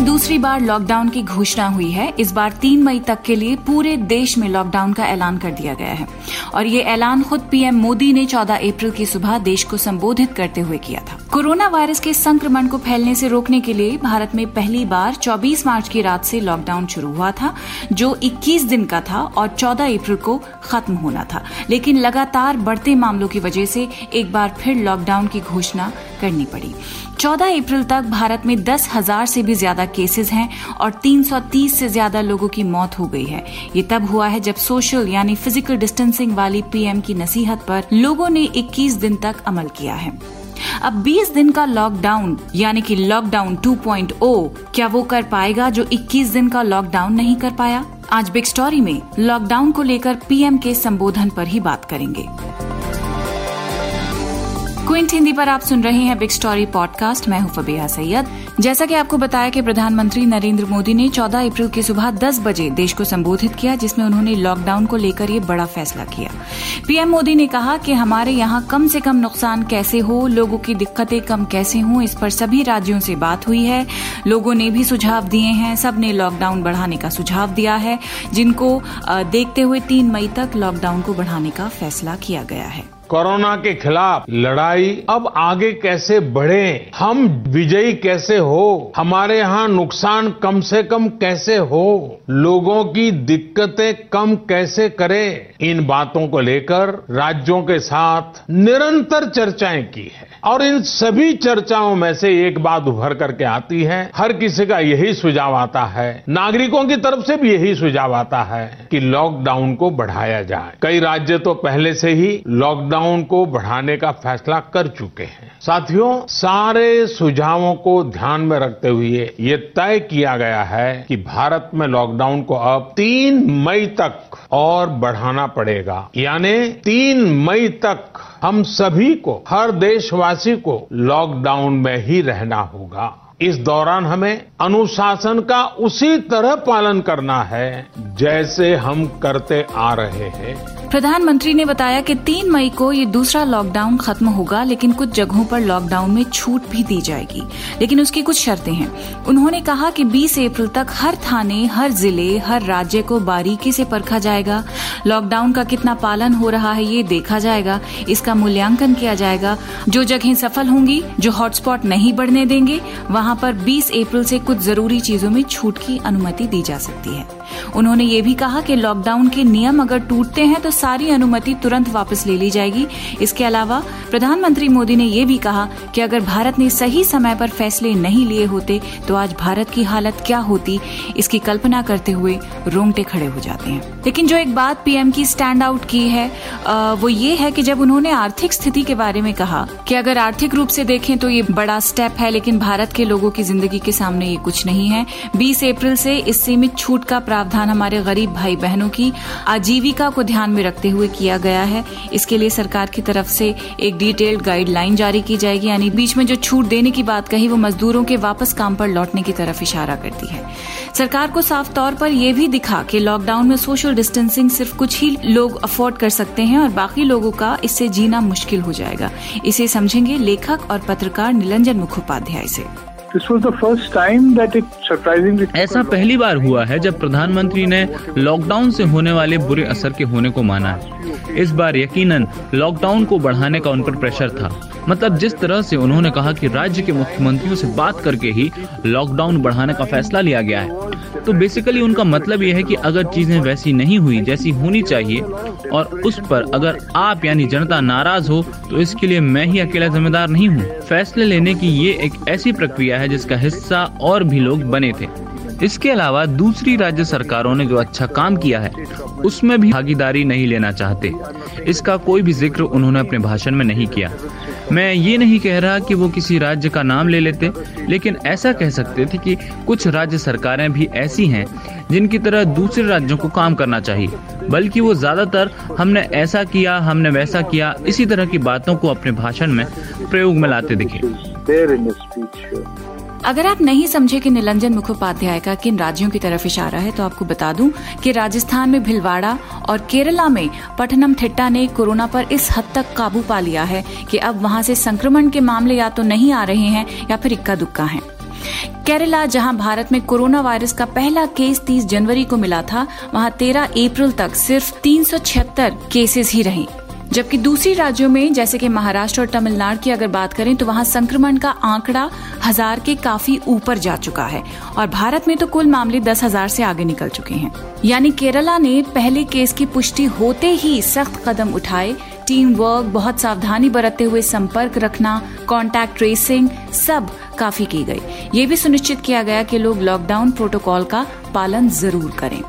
में दूसरी बार लॉकडाउन की घोषणा हुई है। इस बार तीन मई तक के लिए पूरे देश में लॉकडाउन का ऐलान कर दिया गया है। और ये ऐलान खुद पीएम मोदी ने 14 अप्रैल की सुबह देश को संबोधित करते हुए किया था। कोरोना वायरस के संक्रमण को फैलने से रोकने के लिए भारत में पहली बार 24 मार्च की रात से लॉकडाउन शुरू हुआ था, जो 21 दिन का था और 14 अप्रैल को खत्म होना था। लेकिन लगातार बढ़ते मामलों की वजह से एक बार फिर लॉकडाउन की घोषणा करनी पड़ी। 14 अप्रैल तक भारत में दस हज़ार से भी ज़्यादा केसेस हैं और 330 से ज़्यादा लोगों की मौत हो गई है। ये तब हुआ है जब सोशल यानी फ़िज़िकल डिस्टेंसिंग वाली पीएम की नसीहत पर लोगों ने 21 दिन तक अमल किया है। अब 20 दिन का लॉकडाउन यानी कि लॉकडाउन 2.0 क्या वो कर पाएगा जो 21 दिन का लॉकडाउन नहीं कर पाया? आज बिग स्टोरी में लॉकडाउन को लेकर पीएम के संबोधन पर ही बात करेंगे। क्विंट हिंदी पर आप सुन रहे हैं बिग स्टोरी पॉडकास्ट। मैं हूँ फबीहा सैयद। जैसा कि आपको बताया कि प्रधानमंत्री नरेंद्र मोदी ने 14 अप्रैल की सुबह 10 बजे देश को संबोधित किया, जिसमें उन्होंने लॉकडाउन को लेकर ये बड़ा फैसला किया। पीएम मोदी ने कहा कि हमारे यहाँ कम से कम नुकसान कैसे हो, लोगों की दिक्कतें कम कैसे हों, इस पर सभी राज्यों से बात हुई है। लोगों ने भी सुझाव दिए हैं, सबने लॉकडाउन बढ़ाने का सुझाव दिया है, जिनको देखते हुए तीन मई तक लॉकडाउन को बढ़ाने का फैसला किया गया है। कोरोना के खिलाफ लड़ाई अब आगे कैसे बढ़े, हम विजयी कैसे हो हमारे यहाँ नुकसान कम से कम कैसे हो? लोगों की दिक्कतें कम कैसे करें? इन बातों को लेकर राज्यों के साथ निरंतर चर्चाएँ की है। और इन सभी चर्चाओं में से एक बात उभर करके आती है, हर किसी का यही सुझाव आता है। नागरिकों की तरफ़ से भी यही सुझाव आता है कि लॉकडाउन को बढ़ाया जाए। कई राज्य तो पहले से ही लॉकडाउन को बढ़ाने का फैसला कर चुके हैं। साथियों, सारे सुझावों को ध्यान में रखते हुए ये तय किया गया है कि भारत में लॉकडाउन को अब तीन मई तक और बढ़ाना पड़ेगा। यानी तीन मई तक हम सभी को, हर देशवासी को लॉकडाउन में ही रहना होगा। इस दौरान हमें अनुशासन का उसी तरह पालन करना है, जैसे हम करते आ रहे हैं। प्रधानमंत्री ने बताया कि तीन मई को ये दूसरा लॉकडाउन खत्म होगा, लेकिन कुछ जगहों पर लॉकडाउन में छूट भी दी जाएगी। लेकिन उसकी कुछ शर्तें हैं। उन्होंने कहा कि 20 अप्रैल तक हर थाने, हर ज़िले, हर राज्य को बारीकी से परखा जाएगा। लॉकडाउन का कितना पालन हो रहा है, ये देखा जाएगा। इसका मूल्यांकन किया जाएगा। जो जगह सफल होंगी, जो हॉटस्पॉट नहीं बढ़ने देंगे, वहाँ पर बीस अप्रैल से कुछ ज़रूरी चीज़ों में छूट की अनुमति दी जा सकती है। उन्होंने ये भी कहा कि लॉकडाउन के नियम अगर टूटते हैं तो सारी अनुमति तुरंत वापस ले ली जाएगी। इसके अलावा, प्रधानमंत्री मोदी ने ये भी कहा कि अगर भारत ने सही समय पर फैसले नहीं लिए होते तो आज भारत की हालत क्या होती? इसकी कल्पना करते हुए रोंगटे खड़े हो जाते हैं। लेकिन जो एक बात पीएम की स्टैंड आउट की है वो ये है कि जब उन्होंने आर्थिक स्थिति के बारे में कहा कि अगर आर्थिक रूप से देखें तो ये बड़ा स्टेप है, लेकिन भारत के लोगों की ज़िंदगी के सामने ये कुछ नहीं है। बीस अप्रैल से इस सीमित छूट का प्रावधान हमारे गरीब भाई बहनों की आजीविका को ध्यान में रखते हुए किया गया है। इसके लिए सरकार की तरफ़ से एक डिटेल्ड गाइडलाइन जारी की जाएगी। यानी बीच में जो छूट देने की बात कही, वो मजदूरों के वापस काम पर लौटने की तरफ़ इशारा करती है। सरकार को साफ़ तौर पर यह भी दिखा कि लॉकडाउन में सोशल डिस्टेंसिंग सिर्फ़ कुछ ही लोग अफोर्ड कर सकते हैं और बाकी लोगों का इससे जीना मुश्किल हो जाएगा। इसे समझेंगे लेखक और पत्रकार निलंजन मुखोपाध्याय से। ऐसा पहली बार हुआ है जब प्रधानमंत्री ने लॉकडाउन से होने वाले बुरे असर के होने को माना। है इस बार यकीनन लॉकडाउन को बढ़ाने का उन पर प्रेशर था। मतलब जिस तरह से उन्होंने कहा कि राज्य के मुख्यमंत्रियों से बात करके ही लॉकडाउन बढ़ाने का फैसला लिया गया है। तो बेसिकली उनका मतलब यह है कि अगर चीज़ें वैसी नहीं हुई, जैसी होनी चाहिए, और उस पर अगर आप यानी जनता नाराज़ हो तो इसके लिए मैं ही अकेला जिम्मेदार नहीं हूँ। फैसले लेने की ये एक ऐसी प्रक्रिया है जिसका हिस्सा और भी लोग बने थे। इसके अलावा दूसरी राज्य सरकारों ने जो अच्छा काम किया है, उसमें भी भागीदारी नहीं लेना चाहते। इसका कोई भी ज़िक्र उन्होंने अपने भाषण में नहीं किया। मैं ये नहीं कह रहा कि वो किसी राज्य का नाम ले लेते, लेकिन ऐसा कह सकते थे कि कुछ राज्य सरकारें भी ऐसी हैं जिनकी तरह दूसरे राज्यों को काम करना चाहिए। बल्कि वो ज़्यादातर हमने ऐसा किया, हमने वैसा किया, इसी तरह की बातों को अपने भाषण में प्रयोग में लाते दिखे। अगर आप नहीं समझे कि निलंजन मुखोपाध्याय का किन राज्यों की तरफ़ इशारा है तो आपको बता दूँ कि राजस्थान में भिलवाड़ा और केरला में पठनम थिट्टा ने कोरोना पर इस हद तक काबू पा लिया है कि अब वहाँ से संक्रमण के मामले या तो नहीं आ रहे हैं या फिर इक्का दुक्का हैं। केरला, जहाँ भारत में कोरोना वायरस का पहला केस 30 जनवरी को मिला था, वहाँ 13 अप्रैल तक सिर्फ़ तीन केसेस ही रहे। जबकि दूसरी राज्यों में, जैसे कि महाराष्ट्र और तमिलनाडु की अगर बात करें तो वहाँ संक्रमण का आंकड़ा हज़ार के काफ़ी ऊपर जा चुका है और भारत में तो कुल मामले दस हज़ार से आगे निकल चुके हैं। यानी केरला ने पहले केस की पुष्टि होते ही सख्त कदम उठाए। टीम वर्क, बहुत सावधानी बरतते हुए संपर्क रखना कॉन्टैक्ट ट्रेसिंग सब काफ़ी की गई। ये भी सुनिश्चित किया गया कि लोग लॉकडाउन प्रोटोकॉल का पालन ज़रूर करें।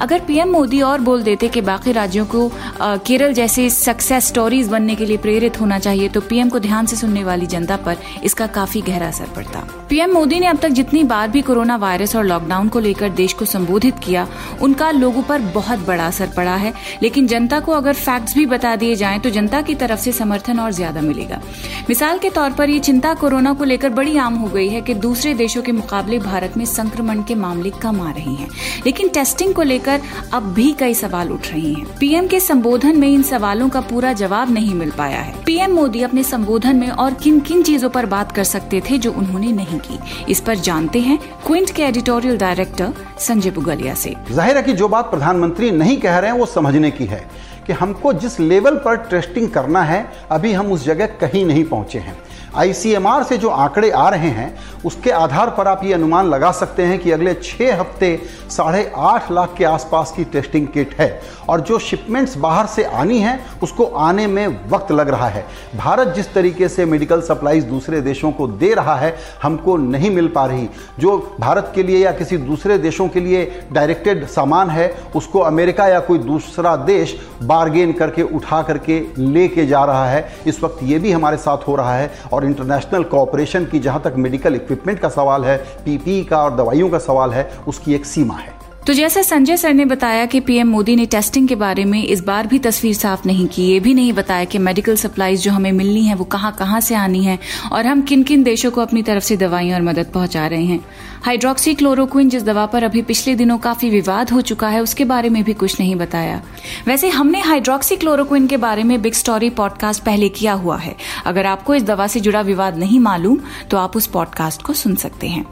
अगर पीएम मोदी और बोल देते कि बाकी राज्यों को केरल जैसे सक्सेस स्टोरीज बनने के लिए प्रेरित होना चाहिए तो पीएम को ध्यान से सुनने वाली जनता पर इसका काफ़ी गहरा असर पड़ता। पीएम मोदी ने अब तक जितनी बार भी कोरोना वायरस और लॉकडाउन को लेकर देश को संबोधित किया, उनका लोगों पर बहुत बड़ा असर पड़ा है। लेकिन जनता को अगर फैक्ट्स भी बता दिए जाएँ तो जनता की तरफ़ से समर्थन और ज़्यादा मिलेगा। मिसाल के तौर पर ये चिंता कोरोना को लेकर बड़ी आम हो गई है कि दूसरे देशों के मुकाबले भारत में संक्रमण के मामले कम आ रहे हैं। लेकिन टेस्टिंग को लेकर अब भी कई सवाल उठ रहे हैं। पीएम के संबोधन में इन सवालों का पूरा जवाब नहीं मिल पाया है। पीएम मोदी अपने संबोधन में और किन किन चीज़ों पर बात कर सकते थे जो उन्होंने नहीं की। इस पर जानते हैं क्विंट के एडिटोरियल डायरेक्टर संजय बुगलिया से। ज़ाहिर है कि जो बात प्रधानमंत्री नहीं कह रहे हैं, वो समझने की है कि हमको जिस लेवल पर टेस्टिंग करना है, अभी हम उस जगह कहीं नहीं पहुँचे हैं। आईसीएमआर से जो आंकड़े आ रहे हैं, उसके आधार पर आप ये अनुमान लगा सकते हैं कि अगले छः हफ़्ते साढ़े आठ लाख के आसपास की टेस्टिंग किट है और जो शिपमेंट्स बाहर से आनी है, उसको आने में वक्त लग रहा है। भारत जिस तरीके से मेडिकल सप्लाईज दूसरे देशों को दे रहा है, हमको नहीं मिल पा रही। जो भारत के लिए या किसी दूसरे देशों के लिए डायरेक्टेड सामान है, उसको अमेरिका या कोई दूसरा देश बारगेन करके उठा करके लेके जा रहा है। इस वक्त ये भी हमारे साथ हो रहा है और और इंटरनेशनल कॉपरेशन की जहाँ तक मेडिकल इक्विपमेंट का सवाल है पीपी का और दवाइयों का सवाल है, उसकी एक सीमा है। तो जैसा संजय सर ने बताया कि पीएम मोदी ने टेस्टिंग के बारे में इस बार भी तस्वीर साफ़ नहीं की, ये भी नहीं बताया कि मेडिकल सप्लाईज जो हमें मिलनी है, वो कहाँ कहाँ से आनी है और हम किन किन देशों को अपनी तरफ़ से दवाइयाँ और मदद पहुँचा रहे हैं। हाइड्रोक्सी क्लोरोक्विन जिस दवा पर अभी पिछले दिनों काफ़ी विवाद हो चुका है, उसके बारे में भी कुछ नहीं बताया। वैसे हमने हाइड्रोक्सी क्लोरोक्विन के बारे में बिग स्टोरी पॉडकास्ट पहले किया हुआ है। अगर आपको इस दवा से जुड़ा विवाद नहीं मालूम तो आप उस पॉडकास्ट को सुन सकते हैं।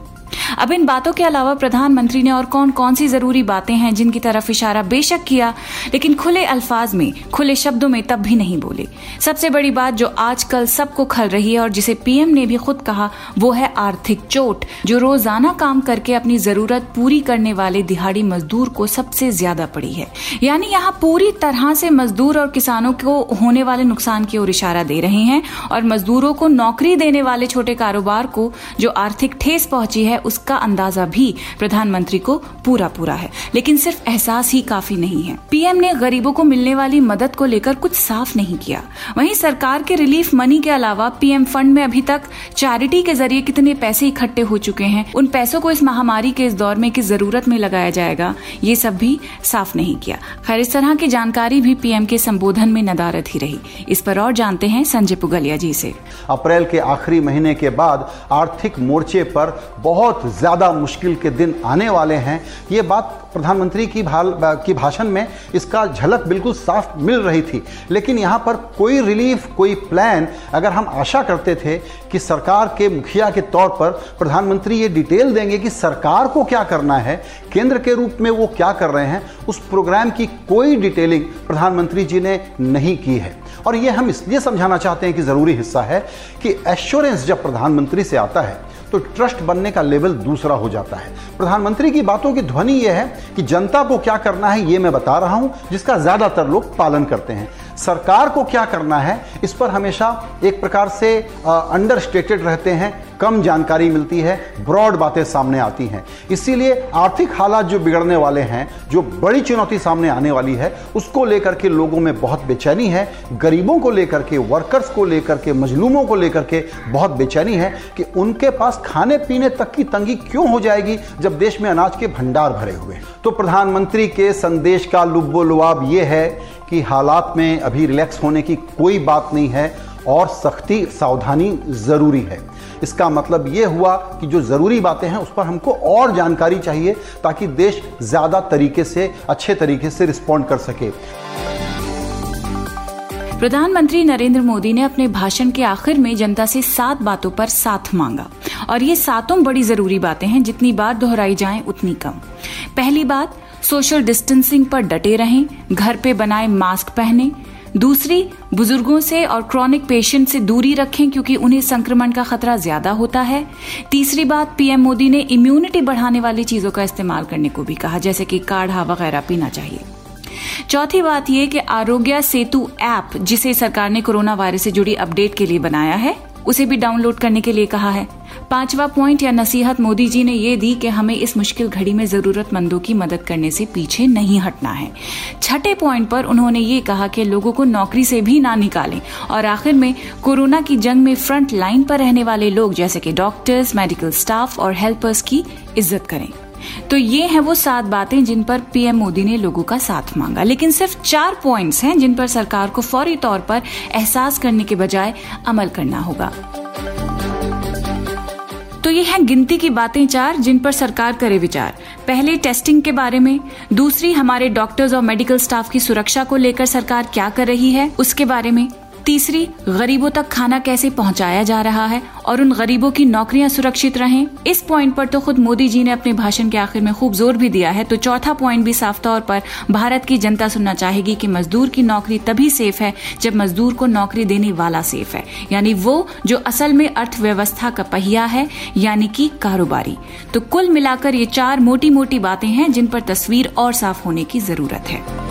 अब इन बातों के अलावा प्रधानमंत्री ने और कौन कौन सी ज़रूरी बातें हैं जिनकी तरफ़ इशारा बेशक किया, लेकिन खुले अल्फाज में, खुले शब्दों में तब भी नहीं बोले। सबसे बड़ी बात जो आजकल सबको खल रही है और जिसे पीएम ने भी खुद कहा, वो है आर्थिक चोट, जो रोज़ाना काम करके अपनी ज़रूरत पूरी करने वाले दिहाड़ी मजदूर को सबसे ज़्यादा पड़ी है। यानी यहाँ पूरी तरह से मजदूर और किसानों को होने वाले नुकसान की ओर इशारा दे रहे हैं और मजदूरों को नौकरी देने वाले छोटे कारोबार को जो आर्थिक ठेस पहुँची है उसका अंदाज़ा भी प्रधानमंत्री को पूरा पूरा है। लेकिन सिर्फ़ एहसास ही काफ़ी नहीं है। पीएम ने गरीबों को मिलने वाली मदद को लेकर कुछ साफ़ नहीं किया। वहीं सरकार के रिलीफ मनी के अलावा पीएम फंड में अभी तक चैरिटी के ज़रिए कितने पैसे इकट्ठे हो चुके हैं, उन पैसों को इस महामारी के इस दौर में किस ज़रूरत में लगाया जाएगा, ये सब भी साफ़ नहीं किया। खैर, इस तरह की जानकारी भी पीएम के संबोधन में नदारत ही रही। इस पर और जानते हैं संजय पुगलिया जी से। अप्रैल के आखिरी महीने के बाद आर्थिक मोर्चे पर बहुत बहुत ज़्यादा मुश्किल के दिन आने वाले हैं। ये बात प्रधानमंत्री की भाल, की भाषण में इसका झलक बिल्कुल साफ़ मिल रही थी। लेकिन यहाँ पर कोई रिलीफ, कोई प्लान अगर हम आशा करते थे कि सरकार के मुखिया के तौर पर प्रधानमंत्री ये डिटेल देंगे कि सरकार को क्या करना है, केंद्र के रूप में वो क्या कर रहे हैं, उस प्रोग्राम की कोई डिटेलिंग प्रधानमंत्री जी ने नहीं की है। और ये हम इसलिए समझाना चाहते हैं कि ज़रूरी हिस्सा है कि एश्योरेंस जब प्रधानमंत्री से आता है तो ट्रस्ट बनने का लेवल दूसरा हो जाता है। प्रधानमंत्री की बातों की ध्वनि यह है कि जनता को क्या करना है यह मैं बता रहा हूँ, जिसका ज़्यादातर लोग पालन करते हैं। सरकार को क्या करना है, इस पर हमेशा एक प्रकार से अंडर स्टेटेड रहते हैं, कम जानकारी मिलती है ब्रॉड बातें सामने आती हैं। इसीलिए आर्थिक हालात जो बिगड़ने वाले हैं, जो बड़ी चुनौती सामने आने वाली है, उसको लेकर के लोगों में बहुत बेचैनी है, गरीबों को लेकर के वर्कर्स को लेकर के, मजलूमों को लेकर के बहुत बेचैनी है कि उनके पास खाने पीने तक की तंगी क्यों हो जाएगी जब देश में अनाज के भंडार भरे हुए तो प्रधानमंत्री के संदेश का लुब्बो लुआब ये है कि हालात में अभी रिलैक्स होने की कोई बात नहीं है और सख्ती, सावधानी ज़रूरी है। इसका मतलब ये हुआ कि जो ज़रूरी बातें हैं, उस पर हमको और जानकारी चाहिए ताकि देश ज़्यादा तरीके से, अच्छे तरीके से रिस्पॉन्ड कर सके। प्रधानमंत्री नरेंद्र मोदी ने अपने भाषण के आखिर में जनता से सात बातों पर साथ मांगा। और ये सातों बड़ी ज़रूरी बातें हैं, जितनी बार दोहराई जाएँ, उतनी कम। पहली बात सोशल डिस्टेंसिंग पर डटे रहें, घर पे बनाए मास्क पहने। दूसरी, बुज़ुर्गों से और क्रॉनिक पेशेंट से दूरी रखें क्योंकि उन्हें संक्रमण का खतरा ज़्यादा होता है। तीसरी बात, पीएम मोदी ने इम्यूनिटी बढ़ाने वाली चीज़ों का इस्तेमाल करने को भी कहा, जैसे कि काढ़ा वगैरह पीना चाहिए। चौथी बात यह कि आरोग्य सेतु ऐप, जिसे सरकार ने कोरोना वायरस से जुड़ी अपडेट के लिए बनाया है, उसे भी डाउनलोड करने के लिए कहा है। पांचवा पॉइंट या नसीहत मोदी जी ने ये दी कि हमें इस मुश्किल घड़ी में जरूरतमंदों की मदद करने से पीछे नहीं हटना है। छठे पॉइंट पर उन्होंने ये कहा कि लोगों को नौकरी से भी ना निकालें और आखिर में कोरोना की जंग में फ्रंट लाइन पर रहने वाले लोग जैसे कि डॉक्टर्स मेडिकल स्टाफ और हेल्पर्स की इज़्ज़त करें। तो ये हैं वो सात बातें जिन पर पीएम मोदी ने लोगों का साथ मांगा। लेकिन सिर्फ़ चार पॉइंट्स हैं जिन पर सरकार को फौरी तौर पर एहसास करने के बजाय अमल करना होगा। तो ये हैं गिनती की बातें चार, जिन पर सरकार करे विचार। पहले टेस्टिंग के बारे में, दूसरी हमारे डॉक्टर्स और मेडिकल स्टाफ की सुरक्षा को लेकर सरकार क्या कर रही है, उसके बारे में। तीसरी, गरीबों तक खाना कैसे पहुँचाया जा रहा है और उन गरीबों की नौकरियाँ सुरक्षित रहें? इस पॉइंट पर तो खुद मोदी जी ने अपने भाषण के आखिर में खूब ज़ोर भी दिया है। तो चौथा पॉइंट भी साफ़ तौर पर, भारत की जनता सुनना चाहेगी कि मजदूर की नौकरी तभी सेफ़ है जब मजदूर को नौकरी देने वाला सेफ़ है। यानी वो जो असल में अर्थव्यवस्था का पहिया है, यानी कि कारोबारी। तो कुल मिलाकर ये चार मोटी मोटी बातें हैं जिन पर तस्वीर और साफ़ होने की ज़रूरत है।